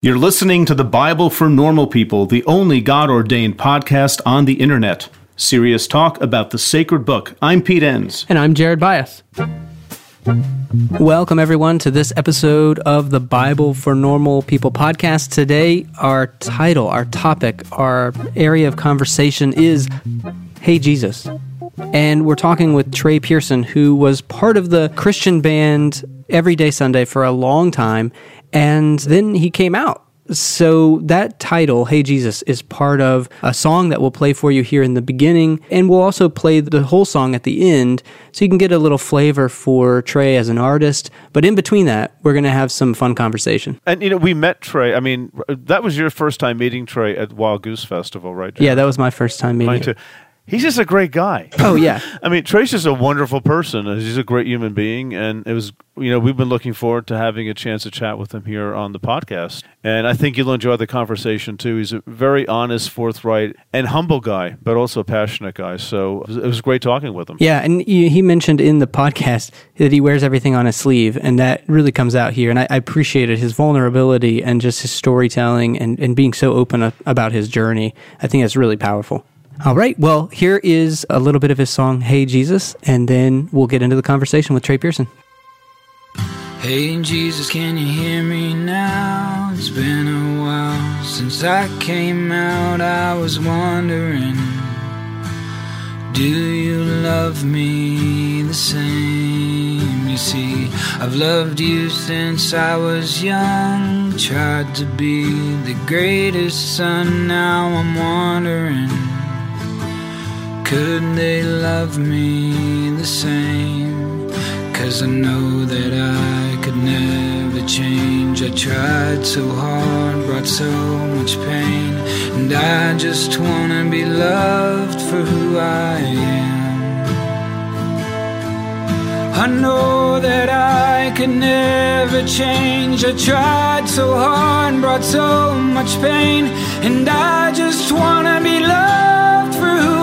You're listening to the Bible for Normal People, the only God ordained podcast on the internet. Serious talk about the sacred book. I'm Pete Enns. And I'm Jared Byas. Welcome, everyone, to this episode of the Bible for Normal People podcast. Today, our title, our topic, our area of conversation is Hey Jesus. And we're talking with Trey Pearson, who was part of the Christian band Everyday Sunday for a long time and then he came out. So that title, Hey Jesus, is part of a song that we'll play for you here in the beginning, and we'll also play the whole song at the end so you can get a little flavor for Trey as an artist. But in between that, we're going to have some fun conversation. And you know, we met Trey. I mean, that was your first time meeting Trey at Wild Goose Festival, right? Yeah, that was my first time meeting. Mine too. He's just a great guy. Oh yeah. I mean, Trey is a wonderful person. He's a great human being, and it was you know we've been looking forward to having a chance to chat with him here on the podcast. And I think you'll enjoy the conversation too. He's a very honest, forthright, and humble guy, but also a passionate guy. So it was great talking with him. Yeah, and he mentioned in the podcast that he wears everything on his sleeve, and that really comes out here. And I, I appreciated his vulnerability and just his storytelling and, and being so open about his journey. I think that's really powerful. All right. Well, here is a little bit of his song, Hey Jesus, and then we'll get into the conversation with Trey Pearson. Hey Jesus, can you hear me now? It's been a while since I came out. I was wondering, do you love me the same? You see, I've loved you since I was young. Tried to be the greatest son. Now I'm wondering. Could they love me the same? Cause I know that I could never change. I tried so hard, brought so much pain. And I just wanna be loved for who I am. I know that I could never change. I tried so hard, brought so much pain. And I just wanna be loved for who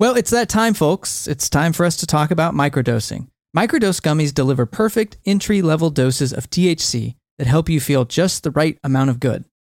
Well, it's that time, folks. It's time for us to talk about microdosing. Microdose gummies deliver perfect entry level doses of THC that help you feel just the right amount of good.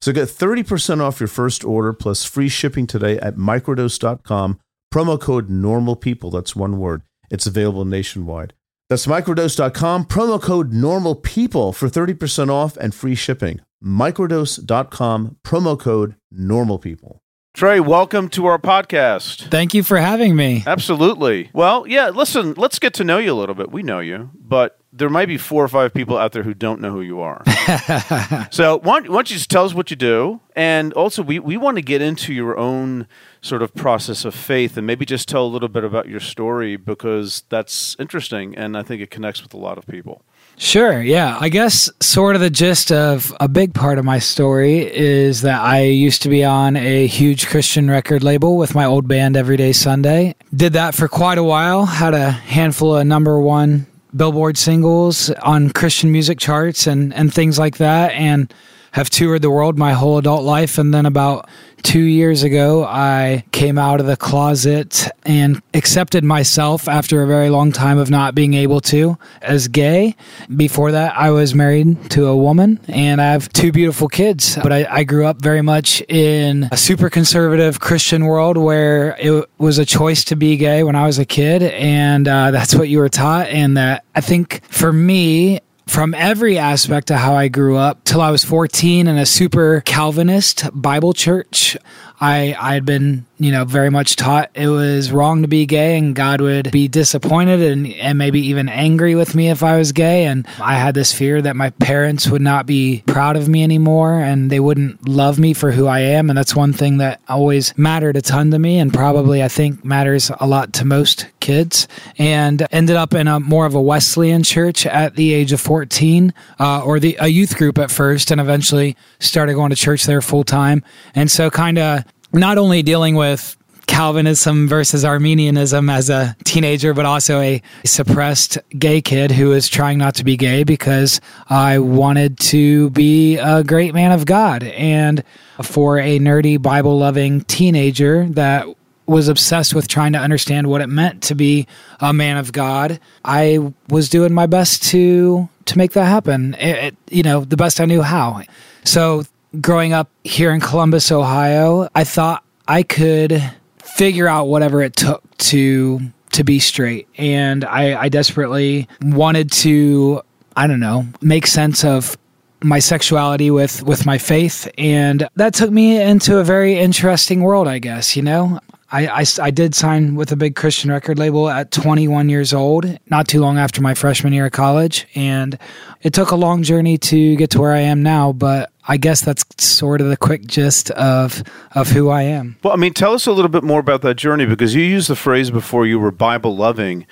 So get 30% off your first order plus free shipping today at microdose.com. Promo code normal people. That's one word. It's available nationwide. That's microdose.com. Promo code normal people for 30% off and free shipping. Microdose.com. Promo code normal people. Trey, welcome to our podcast. Thank you for having me. Absolutely. Well, yeah, listen, let's get to know you a little bit. We know you, but there might be four or five people out there who don't know who you are. so why don't, why don't you just tell us what you do? And also, we, we want to get into your own sort of process of faith and maybe just tell a little bit about your story because that's interesting and I think it connects with a lot of people. Sure. Yeah. I guess sort of the gist of a big part of my story is that I used to be on a huge Christian record label with my old band Everyday Sunday. Did that for quite a while, had a handful of number one Billboard singles on Christian music charts and, and things like that, and have toured the world my whole adult life. And then about two years ago, I came out of the closet and accepted myself after a very long time of not being able to as gay. Before that, I was married to a woman and I have two beautiful kids. But I, I grew up very much in a super conservative Christian world where it was a choice to be gay when I was a kid. And uh, that's what you were taught. And that I think for me, from every aspect of how I grew up till I was 14 in a super Calvinist Bible church. I I had been you know very much taught it was wrong to be gay and God would be disappointed and and maybe even angry with me if I was gay and I had this fear that my parents would not be proud of me anymore and they wouldn't love me for who I am and that's one thing that always mattered a ton to me and probably I think matters a lot to most kids and ended up in a more of a Wesleyan church at the age of 14 uh, or the a youth group at first and eventually started going to church there full time and so kind of not only dealing with Calvinism versus Arminianism as a teenager, but also a suppressed gay kid who was trying not to be gay because I wanted to be a great man of God. And for a nerdy, Bible loving teenager that was obsessed with trying to understand what it meant to be a man of God, I was doing my best to to make that happen. It, it, you know, the best I knew how. So growing up here in Columbus, Ohio, I thought I could figure out whatever it took to to be straight. And I, I desperately wanted to, I don't know, make sense of my sexuality with with my faith and that took me into a very interesting world i guess you know I, I, I, did sign with a big Christian record label at 21 years old, not too long after my freshman year of college. And it took a long journey to get to where I am now, but I guess that's sort of the quick gist of, of who I am. Well, I mean, tell us a little bit more about that journey because you used the phrase before you were Bible loving.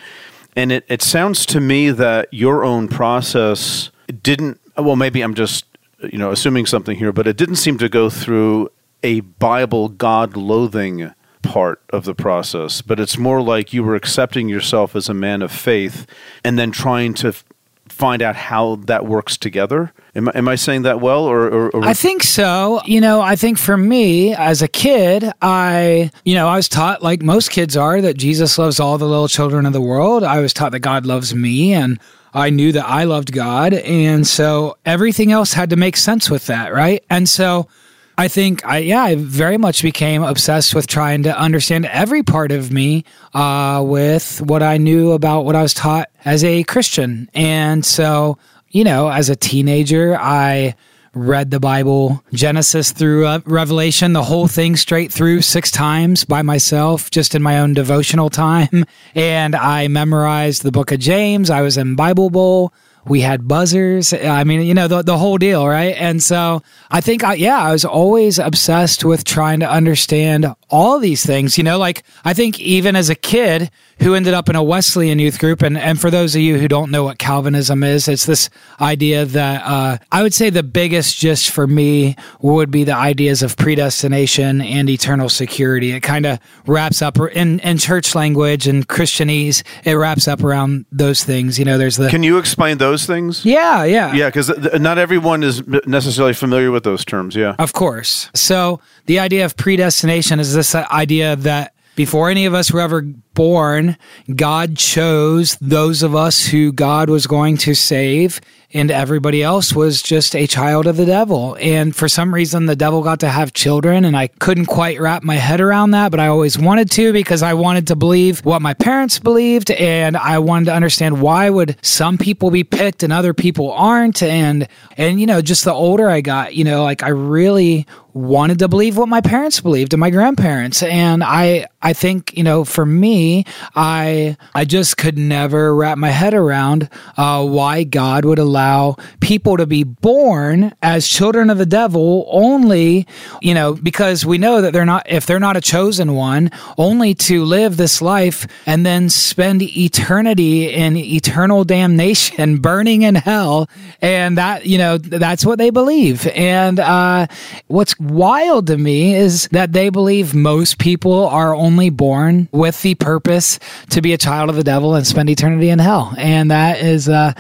And it, it sounds to me that your own process didn't, Uh, well, maybe I'm just, uh, you know, assuming something here, but it didn't seem to go through a Bible God loathing part of the process, but it's more like you were accepting yourself as a man of faith and then trying to find out how that works together. Am I, am I saying that well? Or, or, or, I think so. You know, I think for me as a kid, I, you know, I was taught, like most kids are, that Jesus loves all the little children of the world. I was taught that God loves me and I knew that I loved God. And so everything else had to make sense with that, right? And so I think I yeah I very much became obsessed with trying to understand every part of me uh, with what I knew about what I was taught as a Christian, and so you know as a teenager I read the Bible Genesis through uh, Revelation the whole thing straight through six times by myself just in my own devotional time, and I memorized the book of James. I was in Bible Bowl we had buzzers. I mean, you know, the, the whole deal, right? And so I think, I, yeah, I was always obsessed with trying to understand all these things. You know, like I think even as a kid who ended up in a Wesleyan youth group, and, and for those of you who don't know what Calvinism is, it's this idea that uh, I would say the biggest just for me would be the ideas of predestination and eternal security. It kind of wraps up in, in church language and Christianese, it wraps up around those things. You know, there's the. Can you explain those things? Yeah, yeah. Yeah, because not everyone is necessarily familiar with those terms. Yeah. Of course. So the idea of predestination is this idea that before any of us were ever born, God chose those of us who God was going to save and everybody else was just a child of the devil. And for some reason, the devil got to have children, and I couldn't quite wrap my head around that, but I always wanted to because I wanted to believe what my parents believed, and I wanted to understand why would some people be picked and other people aren't. And and you know, just the older I got, you know, like I really wanted to believe what my parents believed and my grandparents and i i think you know for me i i just could never wrap my head around uh, why god would allow people to be born as children of the devil only, you know, because we know that they're not, if they're not a chosen one, only to live this life and then spend eternity in eternal damnation, burning in hell. And that, you know, that's what they believe. And uh, what's wild to me is that they believe most people are only born with the purpose to be a child of the devil and spend eternity in hell. And that is, uh,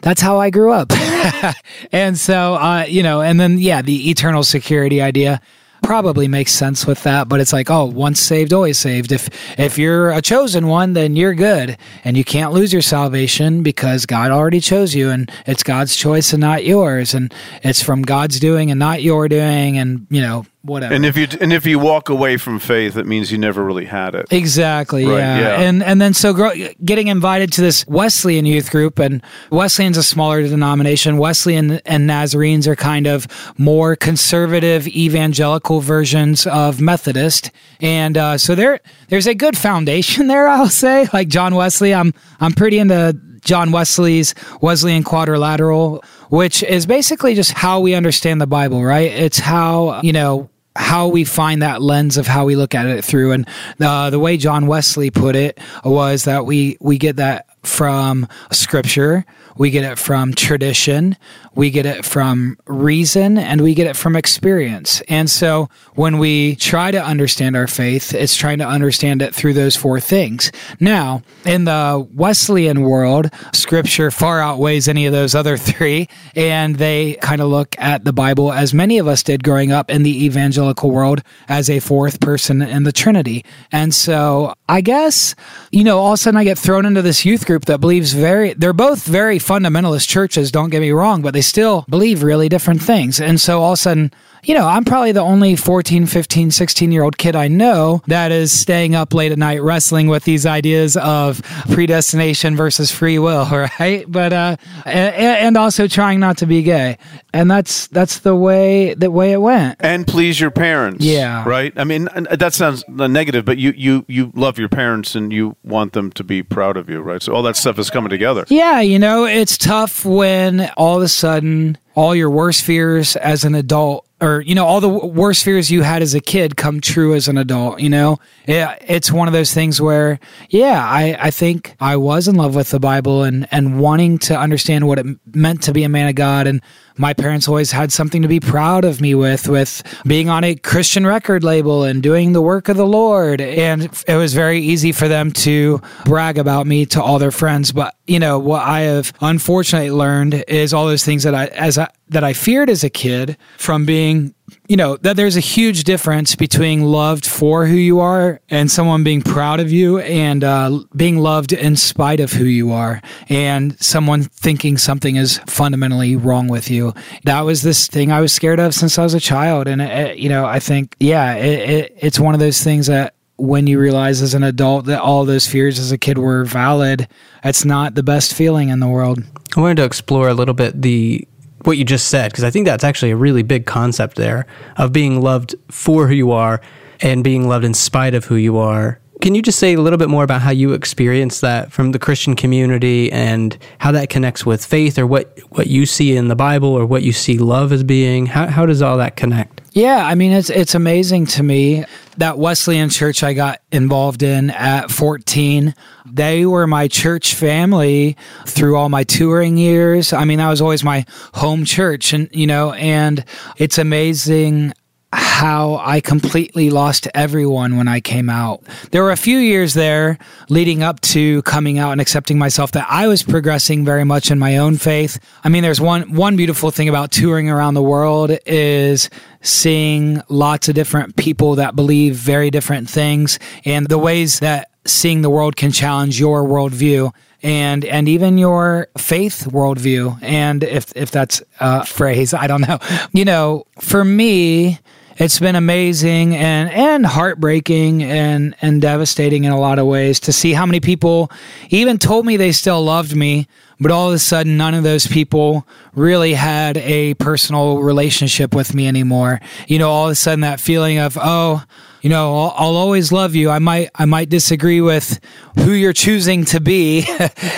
that's how I grew up. and so, uh, you know, and then, yeah, the eternal security idea probably makes sense with that but it's like oh once saved always saved if if you're a chosen one then you're good and you can't lose your salvation because god already chose you and it's god's choice and not yours and it's from god's doing and not your doing and you know whatever. And if you and if you walk away from faith, it means you never really had it. Exactly. Right, yeah. yeah. And and then so grow, getting invited to this Wesleyan youth group, and Wesleyan's a smaller denomination. Wesleyan and Nazarenes are kind of more conservative evangelical versions of Methodist, and uh, so there there's a good foundation there. I'll say, like John Wesley, I'm I'm pretty into John Wesley's Wesleyan Quadrilateral, which is basically just how we understand the Bible, right? It's how, you know, how we find that lens of how we look at it through. And uh, the way John Wesley put it was that we, we get that from scripture, we get it from tradition, we get it from reason, and we get it from experience. And so when we try to understand our faith, it's trying to understand it through those four things. Now, in the Wesleyan world, scripture far outweighs any of those other three, and they kind of look at the Bible as many of us did growing up in the evangelical world as a fourth person in the Trinity. And so I guess, you know, all of a sudden I get thrown into this youth group that believes very, they're both very fundamentalist churches, don't get me wrong, but they still believe really different things. And so all of a sudden, you know, I'm probably the only 14, 15, 16 year old kid I know that is staying up late at night wrestling with these ideas of predestination versus free will, right? But, uh, and, and also trying not to be gay. And that's, that's the way, the way it went. And please your parents. Yeah. Right. I mean, that sounds negative, but you you you love your parents and you want them to be proud of you, right? So all that stuff is coming together. Yeah, you know, it's tough when all of a sudden all your worst fears as an adult or you know all the worst fears you had as a kid come true as an adult you know? Yeah it's one of those things where yeah i i think i was in love with the bible and and wanting to understand what it meant to be a man of god and my parents always had something to be proud of me with with being on a christian record label and doing the work of the lord. And it was very easy for them to brag about me to all their friends. But you know what i have unfortunately learned is all those things that i as I, that I feared as a kid from being, you know, that there's a huge difference between loved for who you are and someone being proud of you and uh, being loved in spite of who you are and someone thinking something is fundamentally wrong with you. That was this thing I was scared of since I was a child. And, it, you know, I think, yeah, it, it, it's one of those things that when you realize as an adult that all those fears as a kid were valid, it's not the best feeling in the world. I wanted to explore a little bit the what you just said because I think that's actually a really big concept there of being loved for who you are and being loved in spite of who you are. Can you just say a little bit more about how you experience that from the Christian community and how that connects with faith or what, what you see in the Bible or what you see love as being? How, how does all that connect? Yeah, I mean it's it's amazing to me that Wesleyan church I got involved in at 14. They were my church family through all my touring years. I mean, that was always my home church and you know, and it's amazing how I completely lost everyone when I came out. There were a few years there leading up to coming out and accepting myself that I was progressing very much in my own faith. I mean, there's one one beautiful thing about touring around the world is seeing lots of different people that believe very different things and the ways that seeing the world can challenge your worldview and and even your faith worldview. And if if that's a phrase, I don't know. You know, for me, it's been amazing and and heartbreaking and and devastating in a lot of ways to see how many people even told me they still loved me but all of a sudden none of those people really had a personal relationship with me anymore. You know all of a sudden that feeling of oh you know I'll, I'll always love you. I might i might disagree with who you're choosing to be.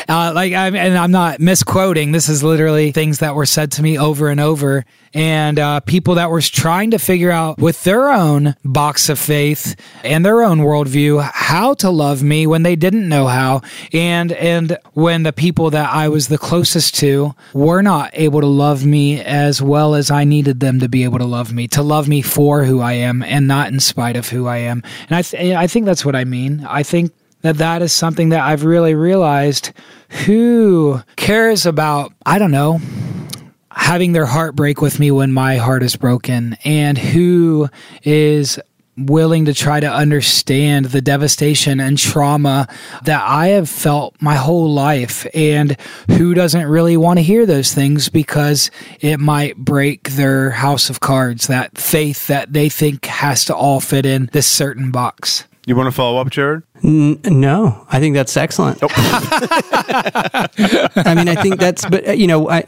Uh, like I'm, and i'm not misquoting. This is literally things that were said to me over and over. And uh, people that were trying to figure out with their own box of faith and their own worldview how to love me when they didn't know how. And and when the people that i was the closest to were not able to love me as well as i needed them to be able to love me to love me for who i am and not in spite of who i am. And i, th- I think that's what i mean. I think that that is something that i've really realized who cares about i don't know having their heart break with me when my heart is broken and who is willing to try to understand the devastation and trauma that I have felt my whole life. And who doesn't really want to hear those things because it might break their house of cards, that faith that they think has to all fit in this certain box. You want to follow up, Jared? N- no, I think that's excellent. I mean, I think that's, but uh, you know, I,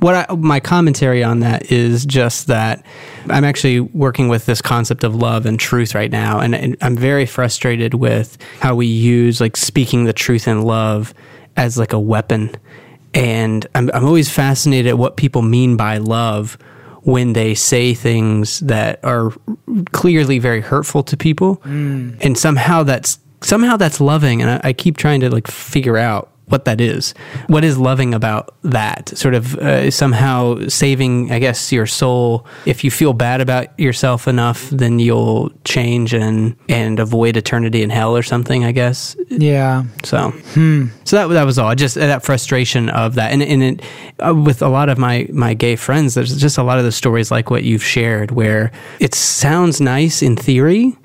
what I, my commentary on that is just that I'm actually working with this concept of love and truth right now, and, and I'm very frustrated with how we use like speaking the truth in love as like a weapon, and I'm I'm always fascinated at what people mean by love when they say things that are clearly very hurtful to people. Mm. And somehow that's somehow that's loving. And I, I keep trying to like figure out what that is what is loving about that sort of uh, somehow saving i guess your soul if you feel bad about yourself enough then you'll change and and avoid eternity in hell or something i guess Yeah. so, Hmm. so that that was all. Just that frustration of that, and and it, uh, with a lot of my my gay friends, there's just a lot of the stories like what you've shared, where it sounds nice in theory.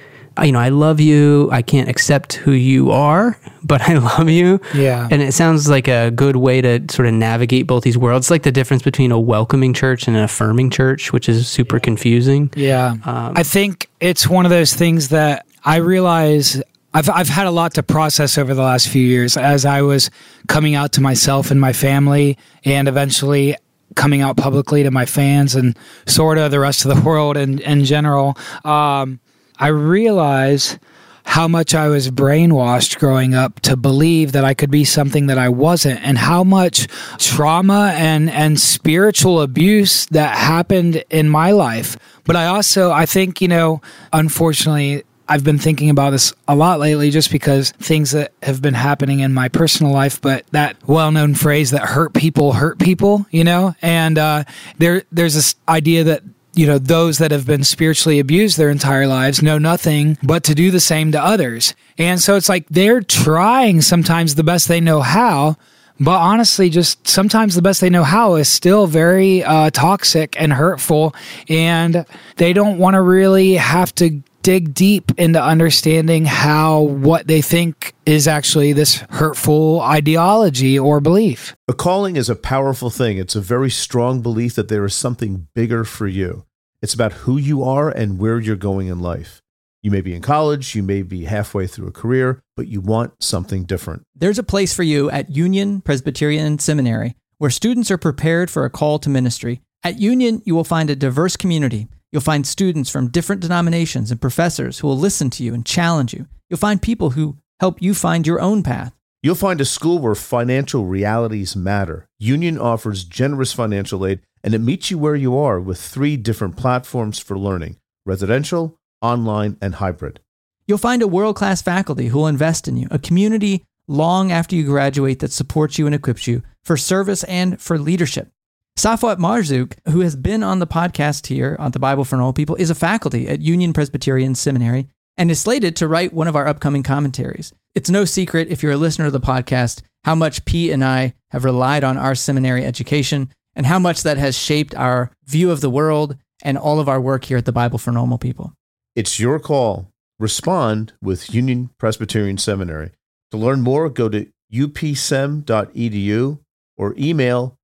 You know, I love you. I can't accept who you are, but I love you. Yeah. And it sounds like a good way to sort of navigate both these worlds. It's like the difference between a welcoming church and an affirming church, which is super confusing. Yeah. I think it's one of those things that I realize I've, I've had a lot to process over the last few years as I was coming out to myself and my family and eventually coming out publicly to my fans and sort of the rest of the world in, in general. Um, I realize how much I was brainwashed growing up to believe that I could be something that I wasn't and how much trauma and and spiritual abuse that happened in my life. But I also I think, you know, unfortunately I've been thinking about this a lot lately just because things that have been happening in my personal life, but that well known phrase that hurt people hurt people, you know? And uh, there there's this idea that you know those that have been spiritually abused their entire lives know nothing but to do the same to others. And so it's like they're trying sometimes the best they know how but honestly just sometimes the best they know how is still very uh, toxic and hurtful and they don't want to really have to dig deep into understanding how what they think is actually this hurtful ideology or belief A calling is a powerful thing. It's a very strong belief that there is something bigger for you. It's about who you are and where you're going in life. You may be in college, you may be halfway through a career, but you want something different. There's a place for you at Union Presbyterian Seminary where students are prepared for a call to ministry. At Union, you will find a diverse community. You'll find students from different denominations and professors who will listen to you and challenge you. You'll find people who help you find your own path. You'll find a school where financial realities matter. Union offers generous financial aid and it meets you where you are with three different platforms for learning residential, online, and hybrid. You'll find a world class faculty who will invest in you, a community long after you graduate that supports you and equips you for service and for leadership. Safwat Marzouk, who has been on the podcast here on the Bible for Normal People, is a faculty at Union Presbyterian Seminary and is slated to write one of our upcoming commentaries. It's no secret, if you're a listener of the podcast, how much Pete and I have relied on our seminary education and how much that has shaped our view of the world and all of our work here at the Bible for Normal People. It's your call. Respond with Union Presbyterian Seminary. To learn more, go to upsem.edu or email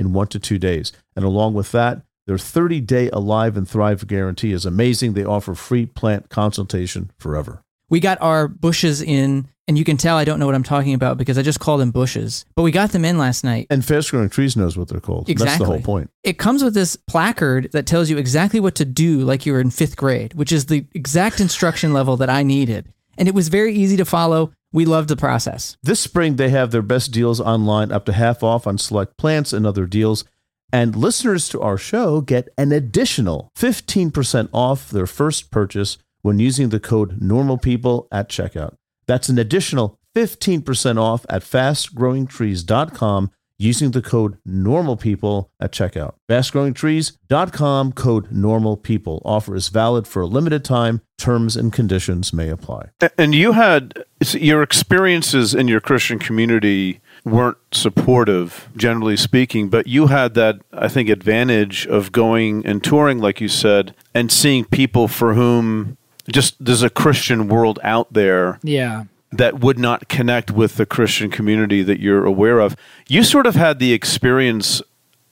in one to two days. And along with that, their 30 day Alive and Thrive guarantee is amazing. They offer free plant consultation forever. We got our bushes in, and you can tell I don't know what I'm talking about because I just called them bushes. But we got them in last night. And Fast Growing Trees knows what they're called. That's the whole point. It comes with this placard that tells you exactly what to do, like you were in fifth grade, which is the exact instruction level that I needed. And it was very easy to follow. We loved the process. This spring, they have their best deals online, up to half off on select plants and other deals. And listeners to our show get an additional 15% off their first purchase when using the code NORMALPEOPLE at checkout. That's an additional 15% off at fastgrowingtrees.com using the code normal people at checkout. Fastgrowingtrees.com code normal people. Offer is valid for a limited time. Terms and conditions may apply. And you had your experiences in your Christian community weren't supportive, generally speaking, but you had that, I think, advantage of going and touring, like you said, and seeing people for whom just there's a Christian world out there. Yeah. That would not connect with the Christian community that you're aware of. You sort of had the experience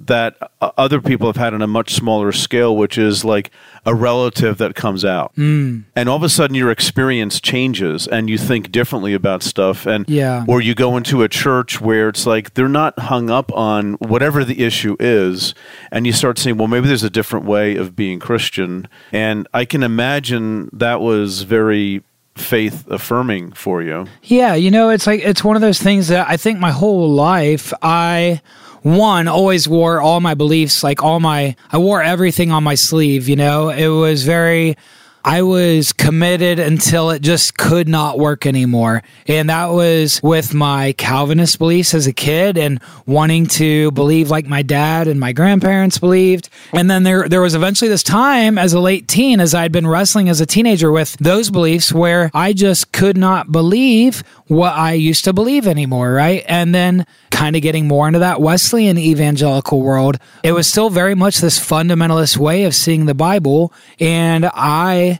that uh, other people have had on a much smaller scale, which is like a relative that comes out, mm. and all of a sudden your experience changes, and you think differently about stuff, and yeah, or you go into a church where it's like they're not hung up on whatever the issue is, and you start saying, well, maybe there's a different way of being Christian, and I can imagine that was very faith affirming for you. Yeah, you know, it's like it's one of those things that I think my whole life I one always wore all my beliefs like all my i wore everything on my sleeve you know it was very I was committed until it just could not work anymore. And that was with my Calvinist beliefs as a kid and wanting to believe like my dad and my grandparents believed. And then there there was eventually this time as a late teen as I'd been wrestling as a teenager with those beliefs where I just could not believe what I used to believe anymore, right? And then kind of getting more into that Wesleyan evangelical world, it was still very much this fundamentalist way of seeing the Bible. And I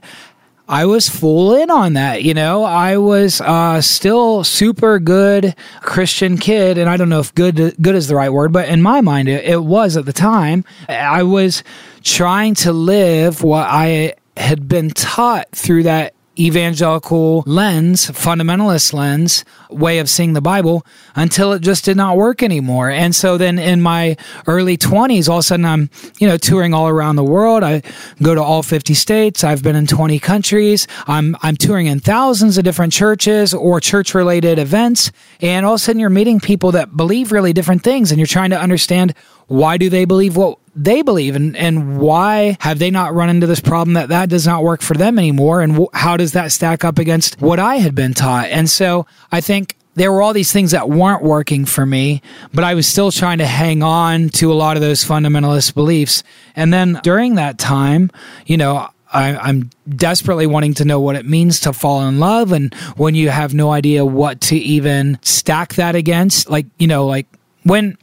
I was full in on that. You know, I was uh, still super good Christian kid, and I don't know if good good is the right word, but in my mind, it, it was at the time. I was trying to live what I had been taught through that evangelical lens, fundamentalist lens, way of seeing the Bible until it just did not work anymore. And so then in my early 20s, all of a sudden I'm, you know, touring all around the world. I go to all 50 states. I've been in 20 countries. I'm, I'm touring in thousands of different churches or church related events. And all of a sudden you're meeting people that believe really different things and you're trying to understand why do they believe what they believe and, and why have they not run into this problem that that does not work for them anymore and how does that stack up against what i had been taught and so i think there were all these things that weren't working for me, but I was still trying to hang on to a lot of those fundamentalist beliefs. And then during that time, you know, I, am desperately wanting to know what it means to fall in love. And when you have no idea what to even stack that against, like, you know, like when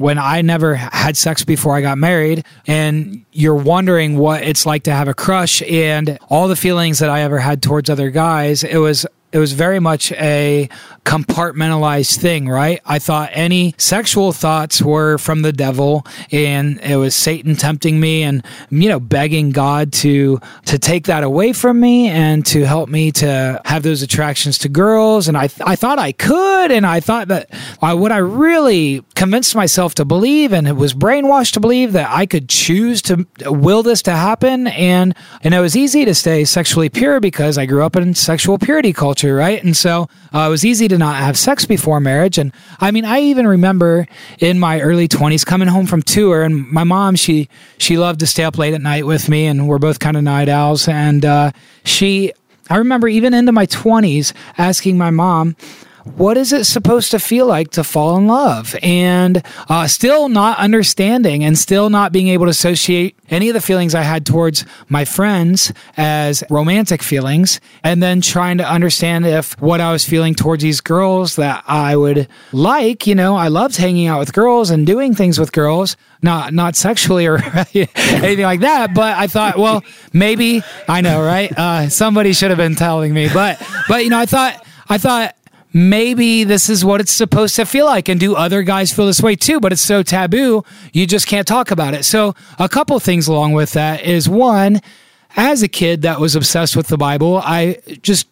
when I never had sex before I got married, and you're wondering what it's like to have a crush and all the feelings that I ever had towards other guys, it was it was very much a compartmentalized thing, right? I thought any sexual thoughts were from the devil and it was Satan tempting me and you know begging God to to take that away from me and to help me to have those attractions to girls. And I I thought I could and I thought that I, what I really convinced myself to believe and it was brainwashed to believe that I could choose to will this to happen. And and it was easy to stay sexually pure because I grew up in sexual purity culture right? And so uh, it was easy to not have sex before marriage. And I mean, I even remember in my early 20s coming home from tour, and my mom, she she loved to stay up late at night with me, and we're both kind of night owls. And uh, she, I remember even into my 20s asking my mom, what is it supposed to feel like to fall in love? And uh, still not understanding and still not being able to associate any of the feelings i had towards my friends as romantic feelings and then trying to understand if what i was feeling towards these girls that i would like you know i loved hanging out with girls and doing things with girls not not sexually or anything like that but i thought well maybe i know right? Uh, somebody should have been telling me but but you know i thought i thought maybe this is what it's supposed to feel like. And do other guys feel this way too? But it's so taboo, you just can't talk about it. So, a couple things along with that is one, as a kid that was obsessed with the Bible, I just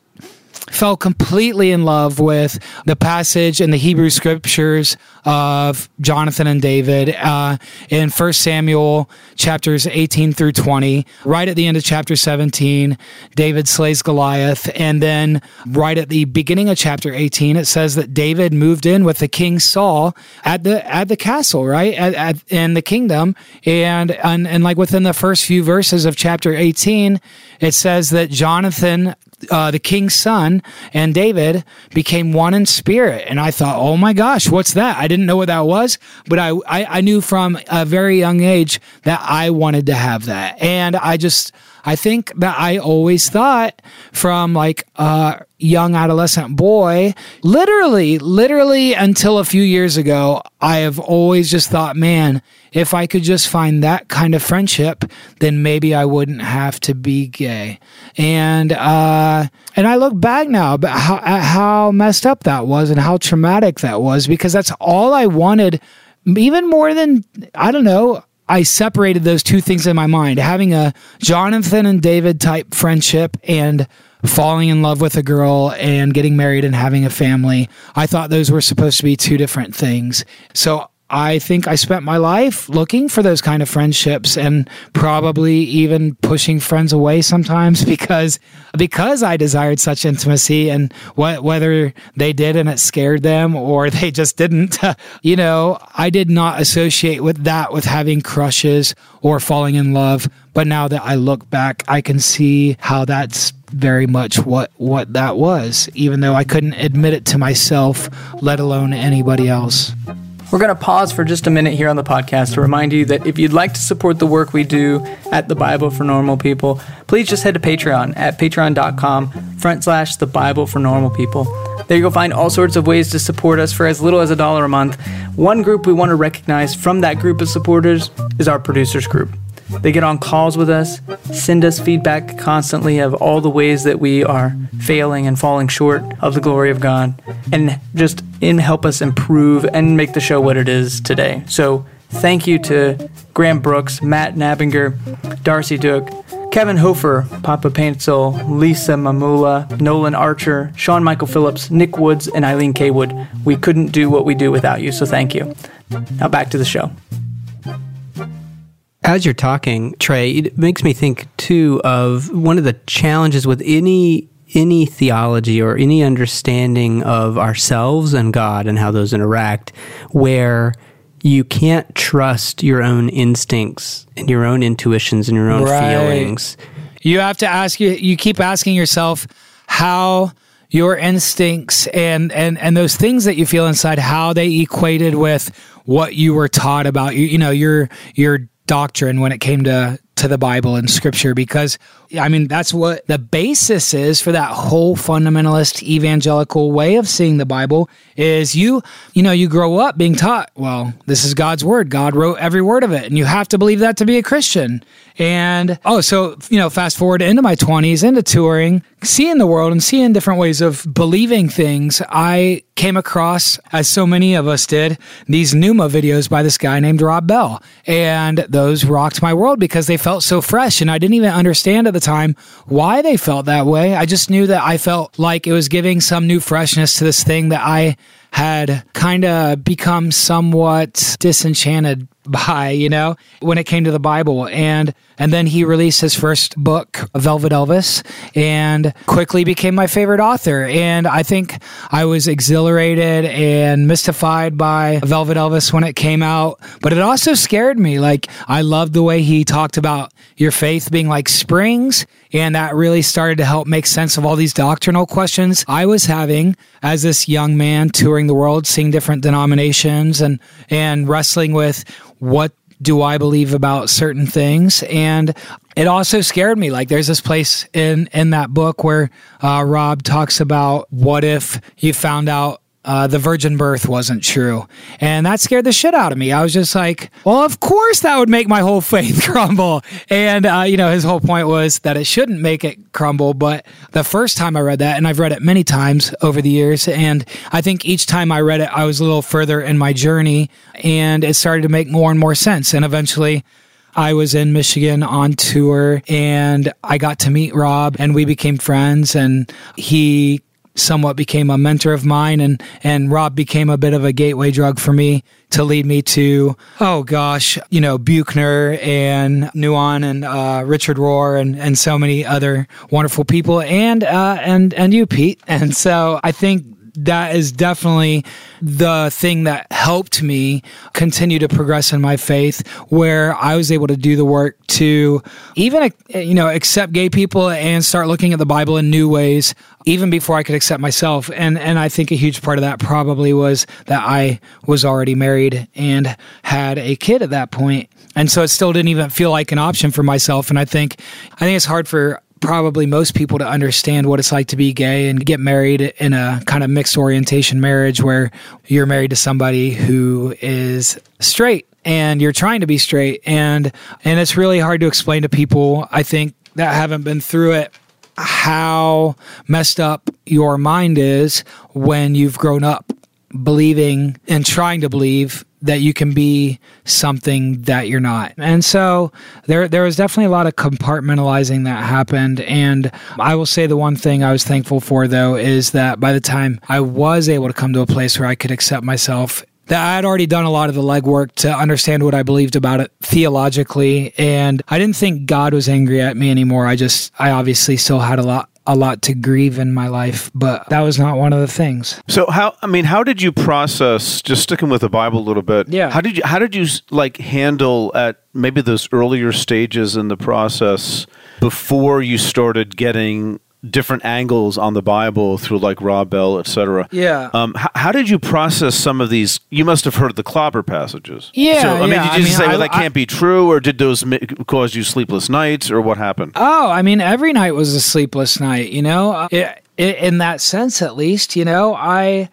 fell completely in love with the passage in the Hebrew scriptures of Jonathan and David uh, in 1 Samuel chapters 18 through 20. Right at the end of chapter 17, David slays Goliath. And then right at the beginning of chapter 18, it says that David moved in with the king Saul at the at the castle, right? At, at, in the kingdom. And, and, and like within the first few verses of chapter 18, it says that Jonathan uh, the king's son and David became one in spirit. And I thought, oh my gosh, what's that? I didn't know what that was, but I, I, I knew from a very young age that I wanted to have that. And I just, I think that I always thought from like a young adolescent boy, literally, literally until a few years ago, I have always just thought, man, if I could just find that kind of friendship, then maybe I wouldn't have to be gay. And uh, and I look back now at how, at how messed up that was and how traumatic that was because that's all I wanted, even more than I don't know. I separated those two things in my mind having a Jonathan and David type friendship and falling in love with a girl and getting married and having a family. I thought those were supposed to be two different things. So I think I spent my life looking for those kind of friendships and probably even pushing friends away sometimes because because I desired such intimacy and what whether they did and it scared them or they just didn't. You know I did not associate with that with having crushes or falling in love but now that I look back I can see how that's very much what what that was even though I couldn't admit it to myself let alone anybody else We're going to pause for just a minute here on the podcast to remind you that if you'd like to support the work we do at the Bible for Normal People, please just head to Patreon at patreon.com front slash the Bible for Normal People. There you'll find all sorts of ways to support us for as little as a dollar a month. One group we want to recognize from that group of supporters is our producers group. They get on calls with us, send us feedback constantly of all the ways that we are failing and falling short of the glory of God, and just in help us improve and make the show what it is today. So thank you to Graham Brooks, Matt Nabinger, Darcy Duke, Kevin Hofer, Papa Paintsel, Lisa Mamula, Nolan Archer, Sean Michael Phillips, Nick Woods, and Eileen Kaywood. We couldn't do what we do without you, so thank you. Now back to the show. As you're talking, Trey, it makes me think too of one of the challenges with any any theology or any understanding of ourselves and God and how those interact, where you can't trust your own instincts and your own intuitions and your own Right. feelings. You have to ask you you keep asking yourself how your instincts and and and those things that you feel inside how they equated with what you were taught about you, you know your your doctrine when it came to to the Bible and scripture because I mean that's what the basis is for that whole fundamentalist evangelical way of seeing the Bible is you you know you grow up being taught well this is God's word. God wrote every word of it. And you have to believe that to be a Christian. And oh so you know fast forward into my 20s into touring seeing the world and seeing different ways of believing things I came across as so many of us did these Nooma videos by this guy named Rob Bell. And those rocked my world because they felt so fresh and I didn't even understand at the time why they felt that way. I just knew that I felt like it was giving some new freshness to this thing that I had kind of become somewhat disenchanted by, you know, when it came to the Bible. And and then he released his first book, Velvet Elvis, and quickly became my favorite author. And I think I was exhilarated and mystified by Velvet Elvis when it came out, but it also scared me. Like I loved the way he talked about your faith being like springs and that really started to help make sense of all these doctrinal questions I was having as this young man touring the world, seeing different denominations and, and wrestling with what do I believe about certain things? And it also scared me. Like there's this place in, in that book where uh, Rob talks about what if you found out uh, the virgin birth wasn't true. And that scared the shit out of me. I was just like, well, of course that would make my whole faith crumble. And, uh, you know, his whole point was that it shouldn't make it crumble. But the first time I read that, and I've read it many times over the years, and I think each time I read it, I was a little further in my journey and it started to make more and more sense. And eventually, I was in Michigan on tour and I got to meet Rob and we became friends and he somewhat became a mentor of mine and and Rob became a bit of a gateway drug for me to lead me to oh gosh you know Buechner and Nouwen and uh, Richard Rohr and and so many other wonderful people and uh, and and you Pete. And so I think that is definitely the thing that helped me continue to progress in my faith where I was able to do the work to even you know accept gay people and start looking at the Bible in new ways even before I could accept myself. And and I think a huge part of that probably was that I was already married and had a kid at that point. And so it still didn't even feel like an option for myself. And I think I think it's hard for probably most people to understand what it's like to be gay and get married in a kind of mixed orientation marriage where you're married to somebody who is straight and you're trying to be straight. And and it's really hard to explain to people I think that haven't been through it how messed up your mind is when you've grown up believing and trying to believe that you can be something that you're not. And so there there was definitely a lot of compartmentalizing that happened and I will say the one thing I was thankful for though is that by the time I was able to come to a place where I could accept myself that I had already done a lot of the legwork to understand what I believed about it theologically and I didn't think God was angry at me anymore. I just I obviously still had a lot a lot to grieve in my life, but that was not one of the things. So how I mean, how did you process just sticking with the Bible a little bit? Yeah. How did you how did you like handle at maybe those earlier stages in the process before you started getting different angles on the Bible through like Rob Bell, etc. Yeah. Um, how, how did you process some of these? You must have heard the clobber passages. Yeah, So I mean, yeah, did you just mean, say, "Well, I- that can't be true," or did those ma- cause you sleepless nights, or what happened? Oh, I mean, every night was a sleepless night, you know, Uh, it, it, in that sense, at least, you know, I,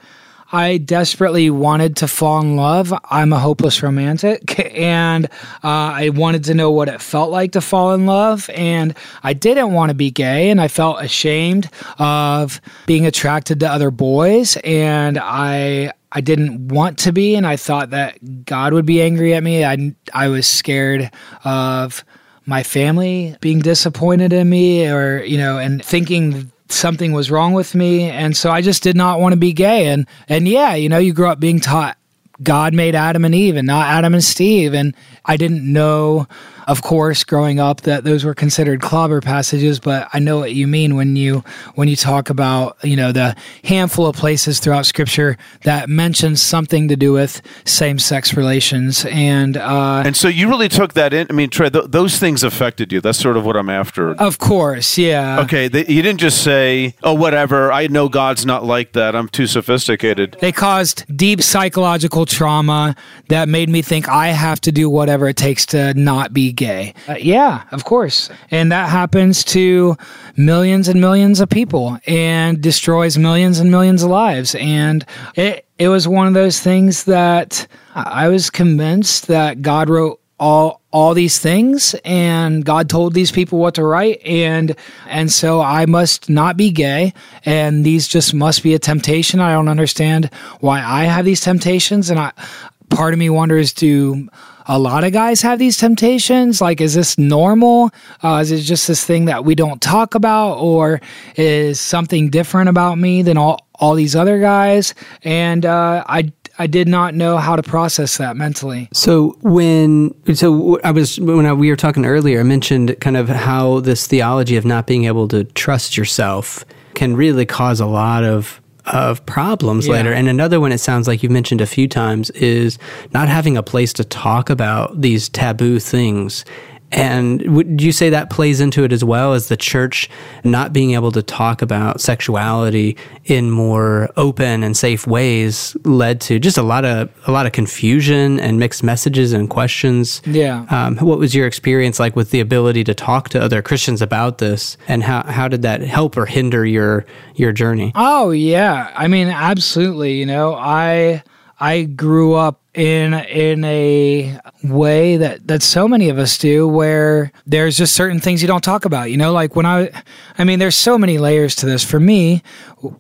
I desperately wanted to fall in love. I'm a hopeless romantic, and uh, I wanted to know what it felt like to fall in love. And I didn't want to be gay, and I felt ashamed of being attracted to other boys. And I, I didn't want to be, and I thought that God would be angry at me. I, I was scared of my family being disappointed in me or you know and thinking something was wrong with me and so I just did not want to be gay. And and yeah you know you grow up being taught God made Adam and Eve and not Adam and Steve and I didn't know of course growing up that those were considered clobber passages but I know what you mean when you when you talk about you know the handful of places throughout scripture that mentions something to do with same-sex relations and uh And so you really took that in. I mean, Trey, th- those things affected you. That's sort of what I'm after. of course yeah Okay, they, you didn't just say, "Oh, whatever. I know God's not like that. I'm too sophisticated." They caused deep psychological trauma that made me think I have to do whatever it takes to not be gay. Uh, yeah, of course. And that happens to millions and millions of people and destroys millions and millions of lives. And it, it was one of those things that I was convinced that God wrote all all these things and God told these people what to write and and so I must not be gay and these just must be a temptation. I don't understand why I have these temptations and I part of me wonders do a lot of guys have these temptations? Like is this normal? Uh, is it just this thing that we don't talk about or is something different about me than all all these other guys? And uh, I I did not know how to process that mentally. So when so I was when I, we were talking earlier, I mentioned kind of how this theology of not being able to trust yourself can really cause a lot of of problems Yeah. later. And another one it sounds like you've mentioned a few times is not having a place to talk about these taboo things. And would you say that plays into it as well as the church not being able to talk about sexuality in more open and safe ways led to just a lot of a lot of confusion and mixed messages and questions. Yeah. Um, what was your experience like with the ability to talk to other Christians about this, and how how did that help or hinder your your journey? Oh yeah, I mean absolutely. You know, I I grew up in in a way that that so many of us do, where there's just certain things you don't talk about. You know, like when I, I mean, there's so many layers to this. For me,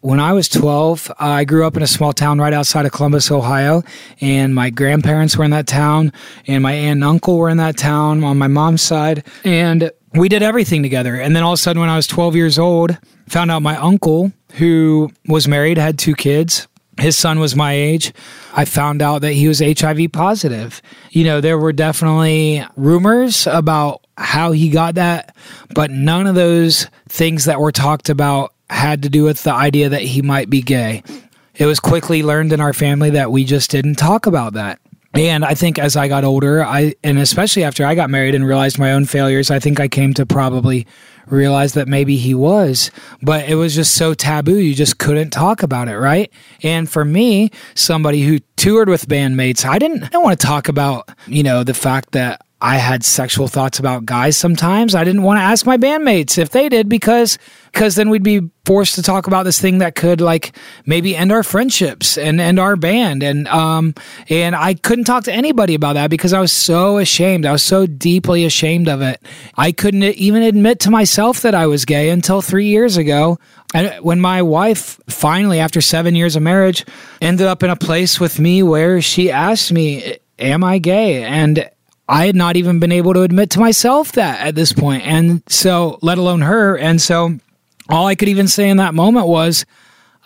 when I was 12, I grew up in a small town right outside of Columbus, Ohio, and my grandparents were in that town, and my aunt and uncle were in that town on my mom's side, and we did everything together. And then all of a sudden, when I was 12 years old, found out my uncle who was married, had two kids. His son was my age. I found out that he was HIV positive. You know, there were definitely rumors about how he got that, but none of those things that were talked about had to do with the idea that he might be gay. It was quickly learned in our family that we just didn't talk about that. And I think as I got older, I and especially after I got married and realized my own failures, I think I came to probably realize that maybe he was, but it was just so taboo. You just couldn't talk about it, right? And for me, somebody who toured with bandmates, I didn't I want to talk about, you know, the fact that I had sexual thoughts about guys sometimes. I didn't want to ask my bandmates if they did because because then we'd be forced to talk about this thing that could like maybe end our friendships and end our band and um and I couldn't talk to anybody about that because I was so ashamed. I was so deeply ashamed of it. I couldn't even admit to myself that I was gay until 3 years ago. And when my wife finally after 7 years of marriage ended up in a place with me where she asked me am I gay? And I had not even been able to admit to myself that at this point. And so, let alone her. And so, all I could even say in that moment was,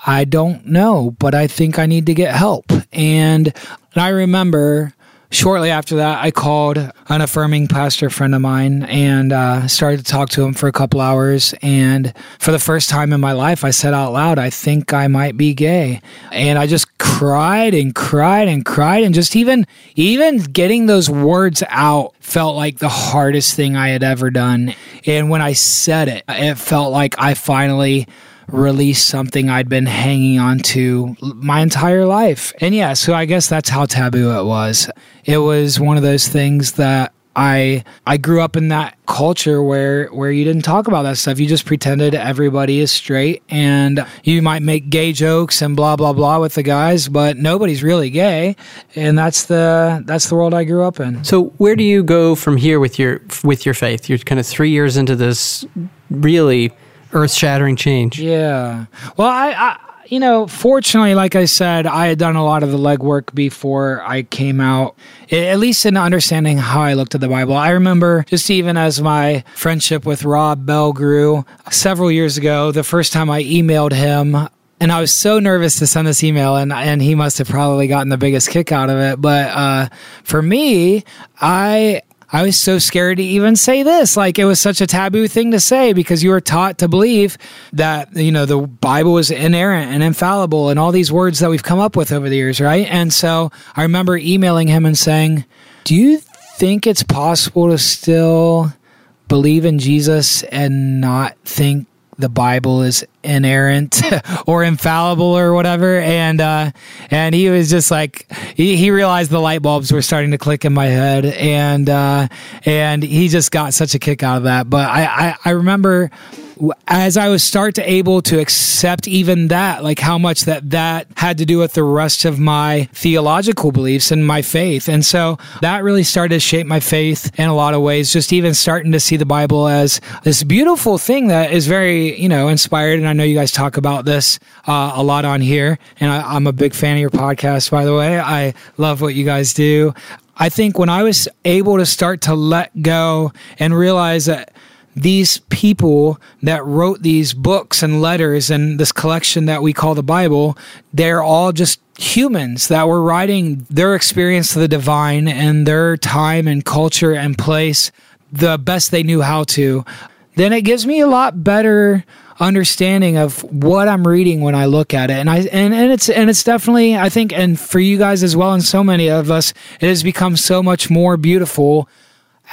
I don't know, but I think I need to get help. And, and I remember shortly after that, I called an affirming pastor friend of mine and uh, started to talk to him for a couple hours. And for the first time in my life, I said out loud, I think I might be gay. And I just cried and cried and cried. And just even, even getting those words out felt like the hardest thing I had ever done. And when I said it, it felt like I finally release something I'd been hanging on to my entire life. And yeah, so I guess that's how taboo it was. It was one of those things that I I grew up in that culture where where you didn't talk about that stuff. You just pretended everybody is straight and you might make gay jokes and blah blah blah with the guys, but nobody's really gay. And that's the that's the world I grew up in. So where do you go from here with your with your faith? You're kind of 3 years into this really earth shattering change. Yeah. Well, I, I, you know, fortunately, like I said, I had done a lot of the legwork before I came out, at least in understanding how I looked at the Bible. I remember just even as my friendship with Rob Bell grew several years ago, the first time I emailed him, and I was so nervous to send this email, and and he must have probably gotten the biggest kick out of it. But uh, for me, I I was so scared to even say this. Like it was such a taboo thing to say because you were taught to believe that, you know, the Bible was inerrant and infallible and all these words that we've come up with over the years, right? And so I remember emailing him and saying, Do you think it's possible to still believe in Jesus and not think the Bible is inerrant or infallible or whatever. And uh, and he was just like he, he realized the light bulbs were starting to click in my head, and uh, and he just got such a kick out of that. But I I, I remember as I was start to able to accept even that, like how much that that had to do with the rest of my theological beliefs and my faith. And so that really started to shape my faith in a lot of ways, just even starting to see the Bible as this beautiful thing that is very, you know, inspired. And I know you guys talk about this uh, a lot on here. And I, I'm a big fan of your podcast, by the way. I love what you guys do. I think when I was able to start to let go and realize that these people that wrote these books and letters and this collection that we call the Bible, they're all just humans that were writing their experience to the divine and their time and culture and place the best they knew how to. Then it gives me a lot better understanding of what I'm reading when I look at it. And I and, and it's and it's definitely I think and for you guys as well and so many of us, it has become so much more beautiful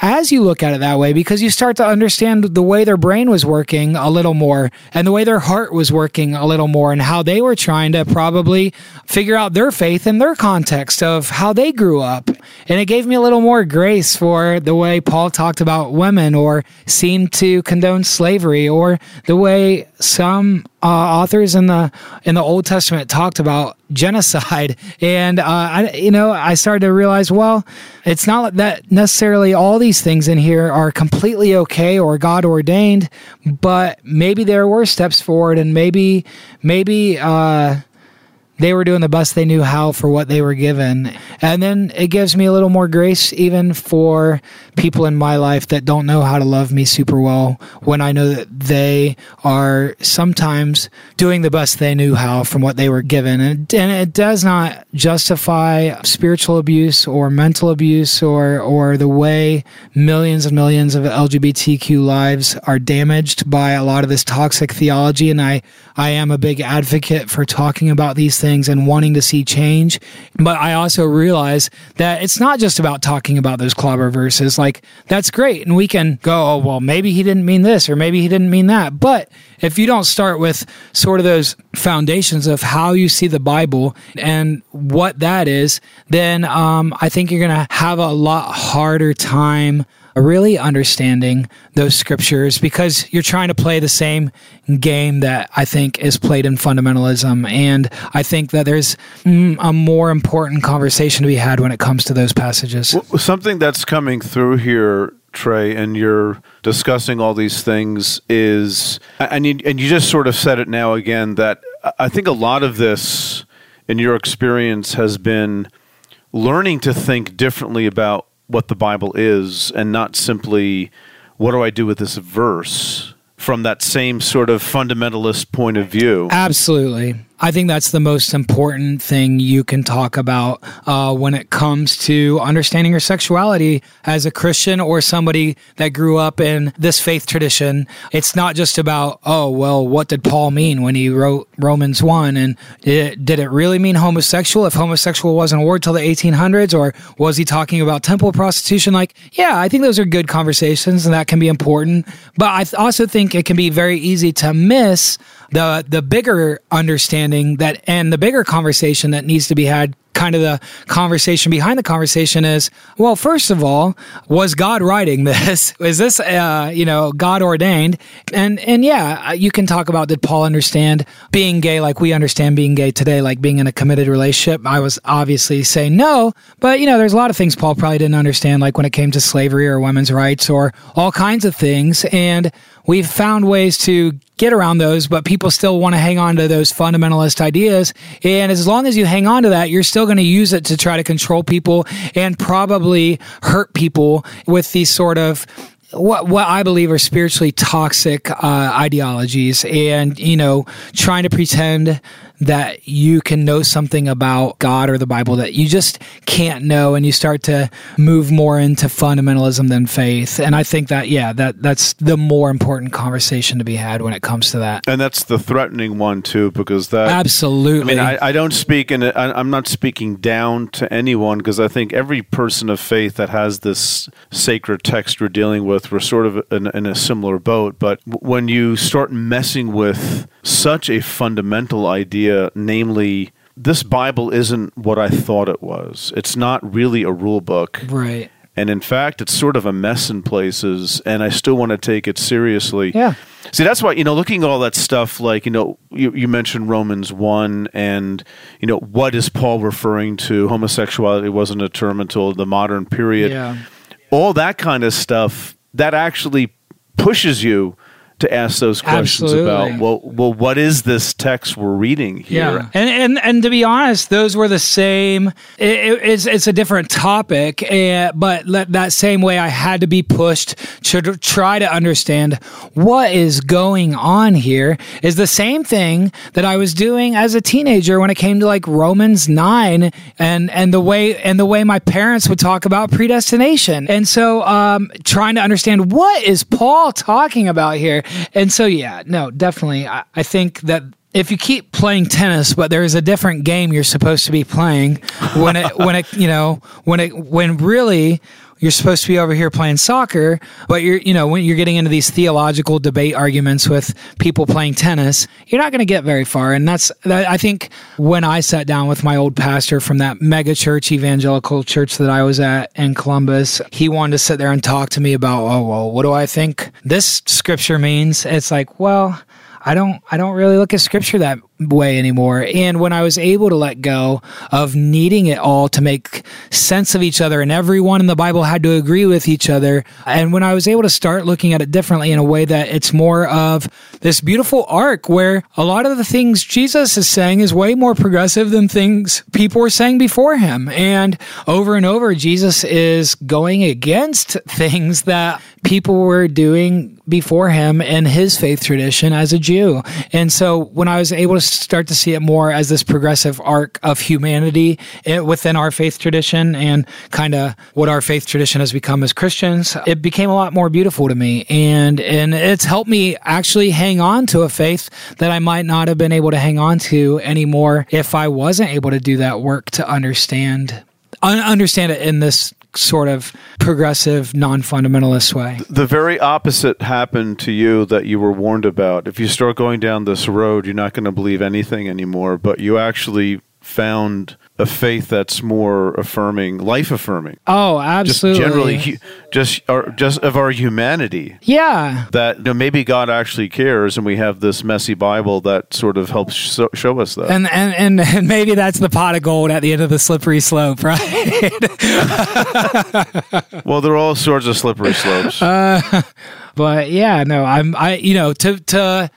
as you look at it that way because you start to understand the way their brain was working a little more and the way their heart was working a little more and how they were trying to probably figure out their faith in their context of how they grew up. And it gave me a little more grace for the way Paul talked about women or seemed to condone slavery or the way some uh, authors in the in the Old Testament talked about genocide, and uh, I, you know, I started to realize, well, it's not that necessarily all these things in here are completely okay or God ordained, but maybe there were steps forward, and maybe maybe uh, they were doing the best they knew how for what they were given. And then it gives me a little more grace, even for people in my life that don't know how to love me super well, when I know that they are sometimes doing the best they knew how from what they were given. And, and it does not justify spiritual abuse or mental abuse or, or the way millions and millions of LGBTQ lives are damaged by a lot of this toxic theology. And I, I am a big advocate for talking about these things and wanting to see change. But I also realize that it's not just about talking about those clobber verses. Like, that's great. And we can go, oh, well, maybe he didn't mean this or maybe he didn't mean that. But if you don't start with sort of those foundations of how you see the Bible and what that is, then um, I think you're going to have a lot harder time really understanding those scriptures because you're trying to play the same game that I think is played in fundamentalism. And I think that there's mm, a more important conversation to be had when it comes to those passages. Well, something that's coming through here, Trey, and you're discussing all these things is, and you, and you just sort of said it now again, that I think a lot of this in your experience has been learning to think differently about what the Bible is and not simply what do I do with this verse from that same sort of fundamentalist point of view. Absolutely. I think that's the most important thing you can talk about uh, when it comes to understanding your sexuality as a Christian or somebody that grew up in this faith tradition. It's not just about, oh, well, what did Paul mean when he wrote Romans 1? And did it, did it really mean homosexual if homosexual wasn't a word till the 1800s? Or was he talking about temple prostitution? Like, yeah, I think those are good conversations and that can be important. But I th- also think it can be very easy to miss the the bigger understanding that and the bigger conversation that needs to be had kind of the conversation behind the conversation is well first of all was god writing this? Is this uh, you know god ordained? And and yeah you can talk about did paul understand being gay like we understand being gay today like being in a committed relationship? I was obviously saying no but you know there's a lot of things paul probably didn't understand like when it came to slavery or women's rights or all kinds of things. And we've found ways to get around those, but people still want to hang on to those fundamentalist ideas. And as long as you hang on to that, you're still going to use it to try to control people and probably hurt people with these sort of what what I believe are spiritually toxic uh, ideologies, and you know, trying to pretend that you can know something about God or the Bible that you just can't know, and you start to move more into fundamentalism than faith. And I think that yeah, that that's the more important conversation to be had when it comes to that. And that's the threatening one too, because that absolutely. I mean, I, I don't speak in. I, I'm not speaking down to anyone because I think every person of faith that has this sacred text we're dealing with, we're sort of in, in a similar boat. But when you start messing with such a fundamental idea, namely, this Bible isn't what I thought it was. It's not really a rule book. Right. And in fact, it's sort of a mess in places, and I still want to take it seriously. Yeah. See, that's why, you know, looking at all that stuff, like, you know, you, you mentioned Romans 1, and, you know, what is Paul referring to? Homosexuality wasn't a term until the modern period. Yeah. All that kind of stuff, that actually pushes you to ask those questions Absolutely. about well well what is this text we're reading here Yeah, and and and to be honest, those were the same. It, it- it's it's a different topic, uh, but le- that same way I had to be pushed to try to understand what is going on here is the same thing that I was doing as a teenager when it came to like Romans nine and and the way and the way my parents would talk about predestination, and so um, trying to understand what is Paul talking about here, and so yeah, no, definitely, I, I think that if you keep playing tennis, but there is a different game you're supposed to be playing when it when it you know when it when really you're supposed to be over here playing soccer, but you're you know when you're getting into these theological debate arguments with people playing tennis, you're not going to get very far. And that's that, I think when I sat down with my old pastor from that mega church evangelical church that I was at in Columbus, he wanted to sit there and talk to me about oh well what do I think this scripture means? It's like well. I don't I don't really look at scripture that way anymore. And when I was able to let go of needing it all to make sense of each other, and everyone in the Bible had to agree with each other, and when I was able to start looking at it differently in a way that it's more of this beautiful arc where a lot of the things Jesus is saying is way more progressive than things people were saying before him. And over and over, Jesus is going against things that people were doing before him in his faith tradition as a Jew. And so when I was able to start to see it more as this progressive arc of humanity eh, within our faith tradition and kind of what our faith tradition has become as Christians, it became a lot more beautiful to me. And, and it's helped me actually hang on to a faith that I might not have been able to hang on to anymore if I wasn't able to do that work to understand un- understand it in this sort of progressive, non fundamentalist way. The very opposite happened to you that you were warned about. If you start going down this road, you're not going to believe anything anymore, but you actually found a faith that's more affirming, life affirming. Oh, absolutely. Just generally, just our, just of our humanity. Yeah. That you know, maybe God actually cares, and we have this messy Bible that sort of helps show, show us that. And, and and and maybe that's the pot of gold at the end of the slippery slope, right? well, there are all sorts of slippery slopes. Uh, but yeah, no, I'm I you know to to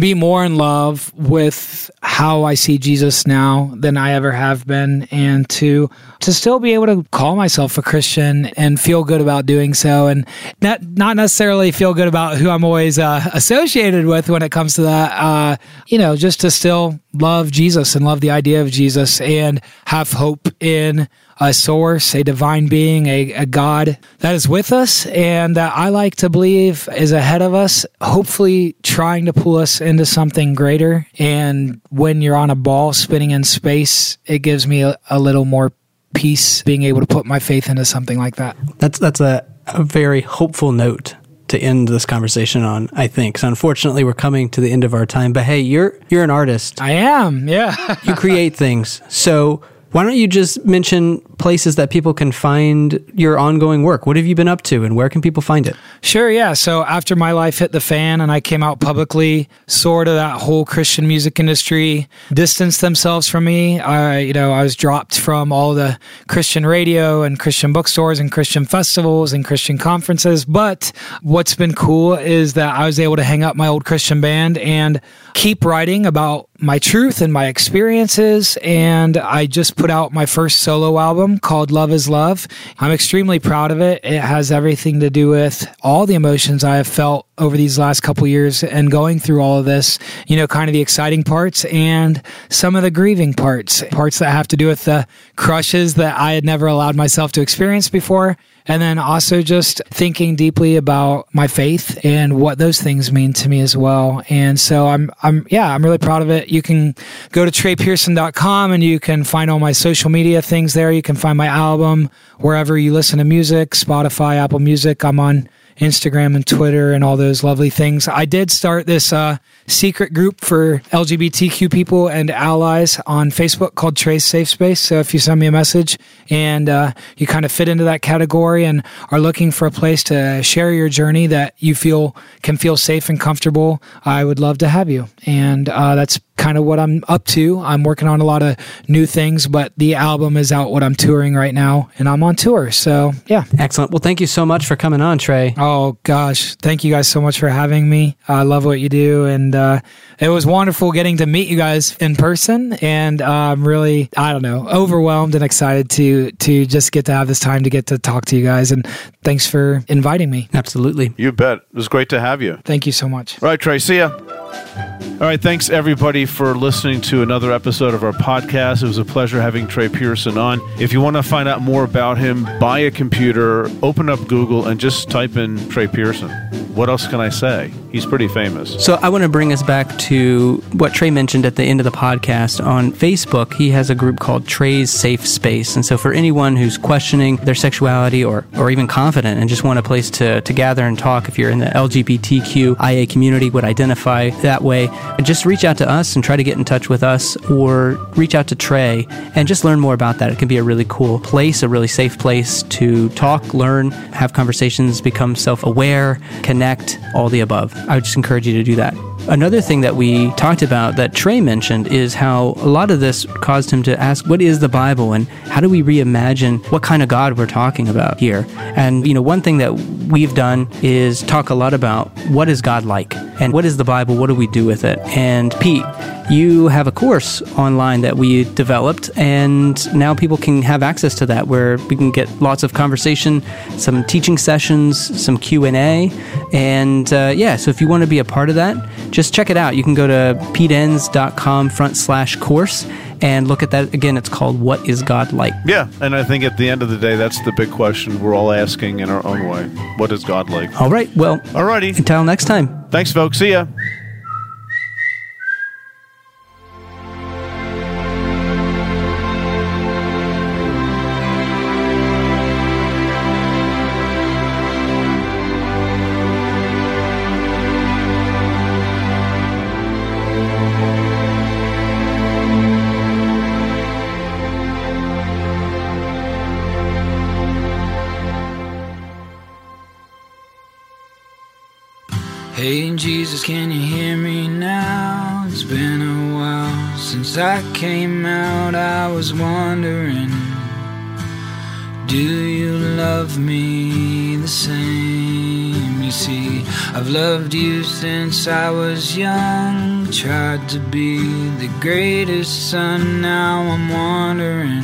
be more in love with how I see Jesus now than I ever have been and to to still be able to call myself a Christian and feel good about doing so and not not necessarily feel good about who I'm always uh, associated with when it comes to that uh, you know just to still love Jesus and love the idea of Jesus and have hope in a source, a divine being, a, a God that is with us and that I like to believe is ahead of us, hopefully trying to pull us into something greater. And when you're on a ball spinning in space, it gives me a, a little more peace being able to put my faith into something like that. That's that's a, a very hopeful note to end this conversation on, I think. So unfortunately we're coming to the end of our time. But hey, you're you're an artist. I am, yeah. you create things. So why don't you just mention places that people can find your ongoing work? What have you been up to and where can people find it? Sure, yeah. So after my life hit the fan and I came out publicly, sort of that whole Christian music industry distanced themselves from me. I, you know, I was dropped from all the Christian radio and Christian bookstores and Christian festivals and Christian conferences. But what's been cool is that I was able to hang up my old Christian band and keep writing about my truth and my experiences. And I just put out my first solo album called Love is Love. I'm extremely proud of it. It has everything to do with all the emotions I have felt over these last couple years and going through all of this, you know, kind of the exciting parts and some of the grieving parts, parts that have to do with the crushes that I had never allowed myself to experience before and then also just thinking deeply about my faith and what those things mean to me as well. And so I'm, I'm, yeah, I'm really proud of it. You can go to treypearson.com and you can find all my social media things there. You can find my album wherever you listen to music, Spotify, Apple Music. I'm on Instagram and Twitter and all those lovely things. I did start this uh, secret group for LGBTQ people and allies on Facebook called Trey's Safe Space. So if you send me a message and uh, you kind of fit into that category and are looking for a place to share your journey that you feel can feel safe and comfortable, I would love to have you. And uh, that's kind of what I'm up to. I'm working on a lot of new things, but the album is out what I'm touring right now and I'm on tour. So, yeah. Excellent. Well, thank you so much for coming on, Trey. Oh, gosh. Thank you guys so much for having me. I love what you do. And uh, it was wonderful getting to meet you guys in person. And uh, I'm really, I don't know, overwhelmed and excited to, to just get to have this time to get to talk to you guys. And thanks for inviting me. Absolutely. You bet. It was great to have you. Thank you so much. All right, Trey. See ya. All right, thanks everybody for listening to another episode of our podcast. It was a pleasure having Trey Pearson on. If you want to find out more about him, buy a computer, open up Google, and just type in Trey Pearson. What else can I say? He's pretty famous. So I want to bring us back to what Trey mentioned at the end of the podcast. On Facebook, he has a group called Trey's Safe Space. And so for anyone who's questioning their sexuality or, or even confident and just want a place to, to gather and talk, if you're in the LGBTQIA community, would identify that way, just reach out to us and try to get in touch with us or reach out to Trey and just learn more about that. It can be a really cool place, a really safe place to talk, learn, have conversations, become self aware, connect, all the above. I would just encourage you to do that. Another thing that we talked about that Trey mentioned is how a lot of this caused him to ask, what is the Bible and how do we reimagine what kind of God we're talking about here? And, you know, one thing that we've done is talk a lot about what is God like and what is the Bible? What do we do with it? And Pete, you have a course online that we developed and now people can have access to that where we can get lots of conversation some teaching sessions some q&a and uh, yeah so if you want to be a part of that just check it out you can go to peteenns.com front slash course and look at that again it's called what is god like Yeah, and I think at the end of the day, that's the big question we're all asking in our own way. What is God like? all right well Alrighty. until next time Thanks, folks. See ya. Hey Jesus, can you hear me now? It's been a while since I came out. I was wondering, do you love me the same? You see, I've loved you since I was young. Tried to be the greatest son. Now I'm wondering,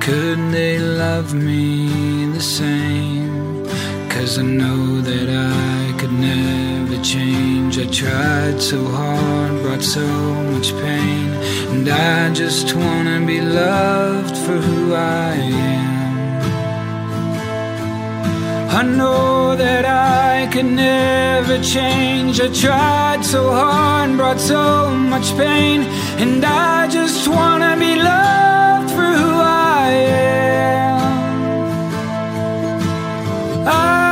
could they love me the same? Cause I know that I could never change. I tried so hard, brought so much pain. And I just wanna be loved for who I am. I know that I could never change. I tried so hard, brought so much pain. And I just wanna be loved for who I am. I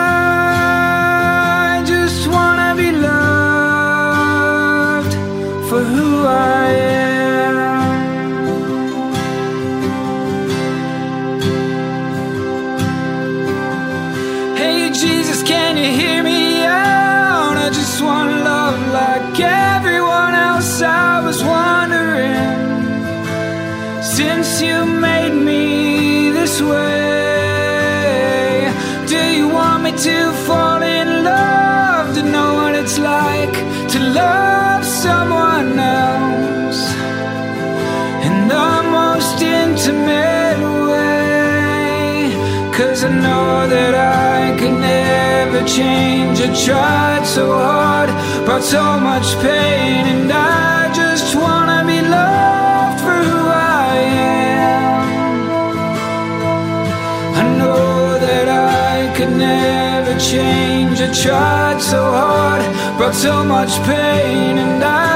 Cause I know that I could never change. I tried so hard, brought so much pain, and I just wanna be loved for who I am. I know that I could never change. I tried so hard, brought so much pain, and I